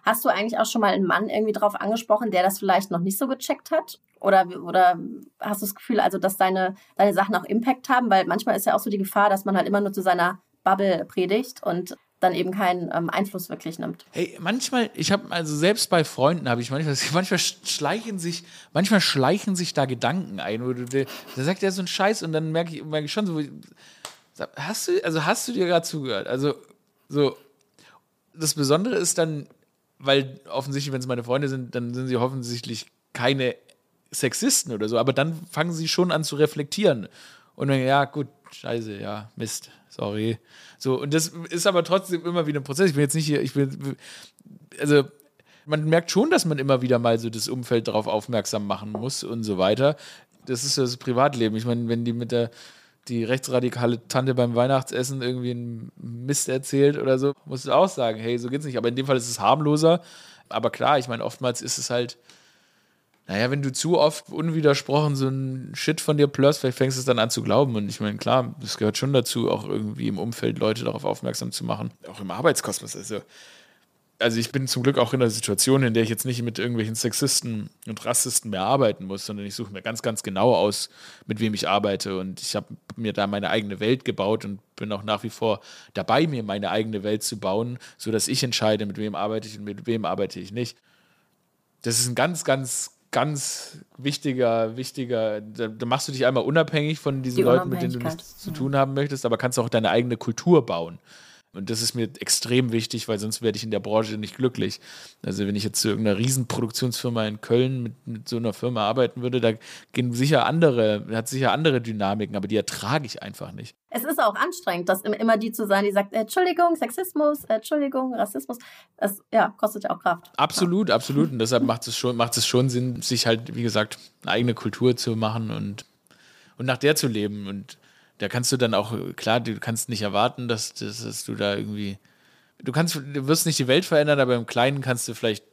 Hast du eigentlich auch schon mal einen Mann irgendwie drauf angesprochen, der das vielleicht noch nicht so gecheckt hat? Oder, oder hast du das Gefühl, also, dass deine, deine Sachen auch Impact haben? Weil manchmal ist ja auch so die Gefahr, dass man halt immer nur zu seiner Bubble predigt und dann eben keinen ähm, Einfluss wirklich nimmt. Hey, manchmal, ich habe also selbst bei Freunden habe ich manchmal, manchmal schleichen sich, manchmal schleichen sich da Gedanken ein, wo du, da sagt er so einen Scheiß und dann merke ich, merke ich schon so, hast du, also hast du dir gerade zugehört? Also so, das Besondere ist dann, weil offensichtlich, wenn es meine Freunde sind, dann sind sie offensichtlich keine Sexisten oder so, aber dann fangen sie schon an zu reflektieren und dann, ja, gut, scheiße, ja, Mist, sorry. So, und das ist aber trotzdem immer wieder ein Prozess. Ich bin jetzt nicht hier, ich bin, also man merkt schon, dass man immer wieder mal so das Umfeld darauf aufmerksam machen muss und so weiter. Das ist das Privatleben. Ich meine, wenn die mit der die rechtsradikale Tante beim Weihnachtsessen irgendwie einen Mist erzählt oder so, musst du auch sagen, hey, so geht's nicht. Aber in dem Fall ist es harmloser. Aber klar, ich meine, oftmals ist es halt, naja, wenn du zu oft unwidersprochen so ein Shit von dir plörst, vielleicht fängst du es dann an zu glauben. Und ich meine, klar, das gehört schon dazu, auch irgendwie im Umfeld Leute darauf aufmerksam zu machen. Auch im Arbeitskosmos. Also, also ich bin zum Glück auch in einer Situation, in der ich jetzt nicht mit irgendwelchen Sexisten und Rassisten mehr arbeiten muss, sondern ich suche mir ganz, ganz genau aus, mit wem ich arbeite. Und ich habe mir da meine eigene Welt gebaut und bin auch nach wie vor dabei, mir meine eigene Welt zu bauen, sodass ich entscheide, mit wem arbeite ich und mit wem arbeite ich nicht. Das ist ein ganz, ganz ganz wichtiger, wichtiger, da, da, machst du dich einmal unabhängig von diesen Die Leuten, mit denen du nichts zu tun haben möchtest, aber kannst auch deine eigene Kultur bauen. Und das ist mir extrem wichtig, weil sonst werde ich in der Branche nicht glücklich. Also wenn ich jetzt zu irgendeiner Riesenproduktionsfirma in Köln mit, mit so einer Firma arbeiten würde, da gehen sicher andere, hat sicher andere Dynamiken, aber die ertrage ich einfach nicht. Es ist auch anstrengend, das immer die zu sein, die sagt, Entschuldigung, Sexismus, Entschuldigung, Rassismus. Das ja, kostet ja auch Kraft. Absolut, absolut. Und deshalb macht es schon, macht es schon Sinn, sich halt, wie gesagt, eine eigene Kultur zu machen und, und nach der zu leben. Und da kannst du dann auch, klar, du kannst nicht erwarten, dass, dass, dass du da irgendwie, du kannst, du wirst nicht die Welt verändern, aber im Kleinen kannst du vielleicht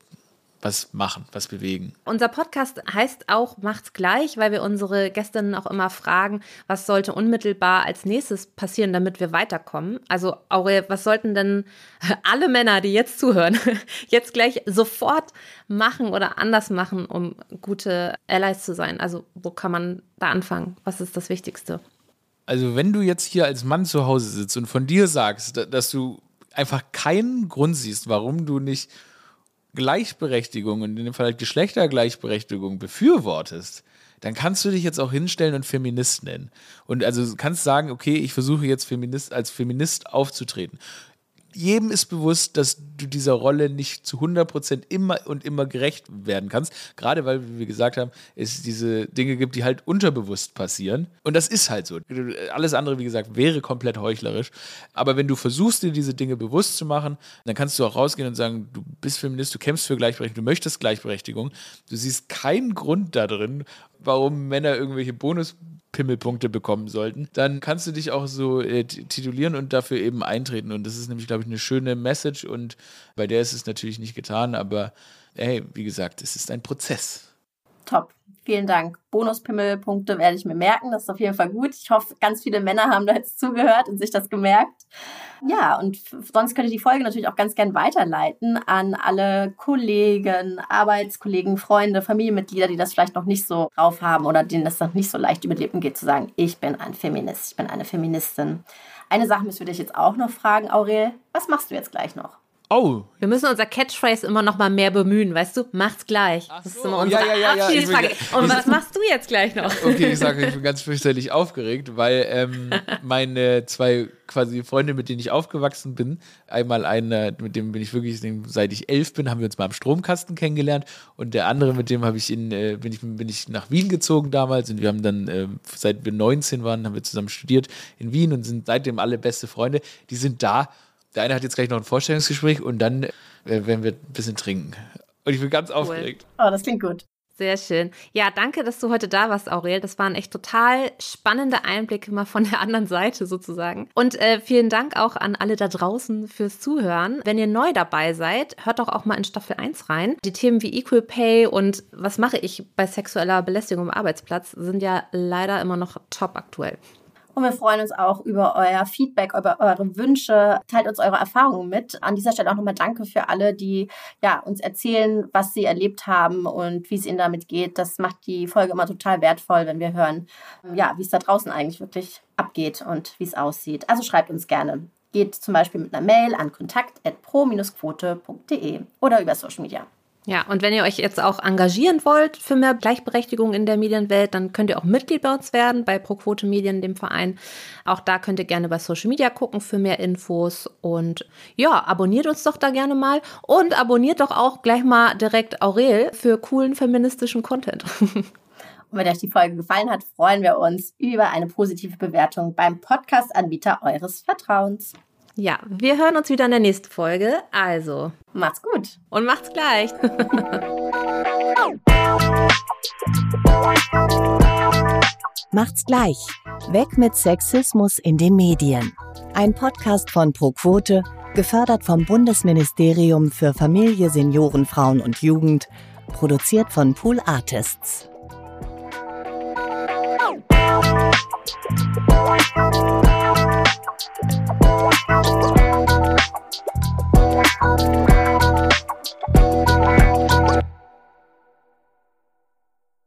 was machen, was bewegen. Unser Podcast heißt auch Macht's gleich, weil wir unsere Gästinnen auch immer fragen, was sollte unmittelbar als nächstes passieren, damit wir weiterkommen. Also Aurel, was sollten denn alle Männer, die jetzt zuhören, jetzt gleich sofort machen oder anders machen, um gute Allies zu sein? Also wo kann man da anfangen? Was ist das Wichtigste? Also wenn du jetzt hier als Mann zu Hause sitzt und von dir sagst, dass du einfach keinen Grund siehst, warum du nicht Gleichberechtigung und in dem Fall halt Geschlechtergleichberechtigung befürwortest, dann kannst du dich jetzt auch hinstellen und Feminist nennen. Und also kannst sagen, okay, ich versuche jetzt Feminist, als Feminist aufzutreten jedem ist bewusst, dass du dieser Rolle nicht zu 100% immer und immer gerecht werden kannst. Gerade weil, wie wir gesagt haben, es diese Dinge gibt, die halt unterbewusst passieren. Und das ist halt so. Alles andere, wie gesagt, wäre komplett heuchlerisch. Aber wenn du versuchst, dir diese Dinge bewusst zu machen, dann kannst du auch rausgehen und sagen, du bist Feminist, du kämpfst für Gleichberechtigung, du möchtest Gleichberechtigung. Du siehst keinen Grund da drin, warum Männer irgendwelche Bonus Pimmelpunkte bekommen sollten, dann kannst du dich auch so äh, titulieren und dafür eben eintreten. Und das ist nämlich, glaube ich, eine schöne Message und bei der ist es natürlich nicht getan, aber hey, wie gesagt, es ist ein Prozess. Top. Vielen Dank. Bonuspimmelpunkte werde ich mir merken. Das ist auf jeden Fall gut. Ich hoffe, ganz viele Männer haben da jetzt zugehört und sich das gemerkt. Ja, und sonst könnt ihr die Folge natürlich auch ganz gern weiterleiten an alle Kollegen, Arbeitskollegen, Freunde, Familienmitglieder, die das vielleicht noch nicht so drauf haben oder denen das noch nicht so leicht über die Lippen geht, zu sagen, ich bin ein Feminist, ich bin eine Feministin. Eine Sache müssen wir dich jetzt auch noch fragen, Aurel. Was machst du jetzt gleich noch? Oh. Wir müssen unser Catchphrase immer noch mal mehr bemühen, weißt du? Macht's gleich. Ach das ist immer unsere ja, ja, ja, Abschiedsfrage. Und was machst du jetzt gleich noch? Okay, ich sage, ich bin ganz fürchterlich aufgeregt, weil ähm, meine zwei quasi Freunde, mit denen ich aufgewachsen bin, einmal einer, mit dem bin ich wirklich, seit ich elf bin, haben wir uns mal am Stromkasten kennengelernt und der andere, mit dem habe ich in, äh, bin ich, bin ich nach Wien gezogen damals und wir haben dann, äh, seit wir 19 waren, haben wir zusammen studiert in Wien und sind seitdem alle beste Freunde. Die sind da der eine hat jetzt gleich noch ein Vorstellungsgespräch und dann äh, werden wir ein bisschen trinken. Und ich bin ganz cool. aufgeregt. Oh, das klingt gut. Sehr schön. Ja, danke, dass du heute da warst, Aurel. Das waren echt total spannende Einblicke mal von der anderen Seite sozusagen. Und äh, vielen Dank auch an alle da draußen fürs Zuhören. Wenn ihr neu dabei seid, hört doch auch mal in Staffel 1 rein. Die Themen wie Equal Pay und was mache ich bei sexueller Belästigung am Arbeitsplatz sind ja leider immer noch top aktuell. Und wir freuen uns auch über euer Feedback, über eure Wünsche. Teilt uns eure Erfahrungen mit. An dieser Stelle auch nochmal danke für alle, die ja, uns erzählen, was sie erlebt haben und wie es ihnen damit geht. Das macht die Folge immer total wertvoll, wenn wir hören, ja, wie es da draußen eigentlich wirklich abgeht und wie es aussieht. Also schreibt uns gerne. Geht zum Beispiel mit einer Mail an kontakt.pro-quote.de oder über Social Media. Ja, und wenn ihr euch jetzt auch engagieren wollt für mehr Gleichberechtigung in der Medienwelt, dann könnt ihr auch Mitglied bei uns werden, bei ProQuote Medien, dem Verein. Auch da könnt ihr gerne bei Social Media gucken für mehr Infos. Und ja, abonniert uns doch da gerne mal. Und abonniert doch auch gleich mal direkt Aurel für coolen feministischen Content. Und wenn euch die Folge gefallen hat, freuen wir uns über eine positive Bewertung beim Podcast-Anbieter eures Vertrauens. Ja, wir hören uns wieder in der nächsten Folge. Also, macht's gut und macht's gleich. macht's gleich. Weg mit Sexismus in den Medien. Ein Podcast von ProQuote, gefördert vom Bundesministerium für Familie, Senioren, Frauen und Jugend, produziert von Pool Artists. Thank you.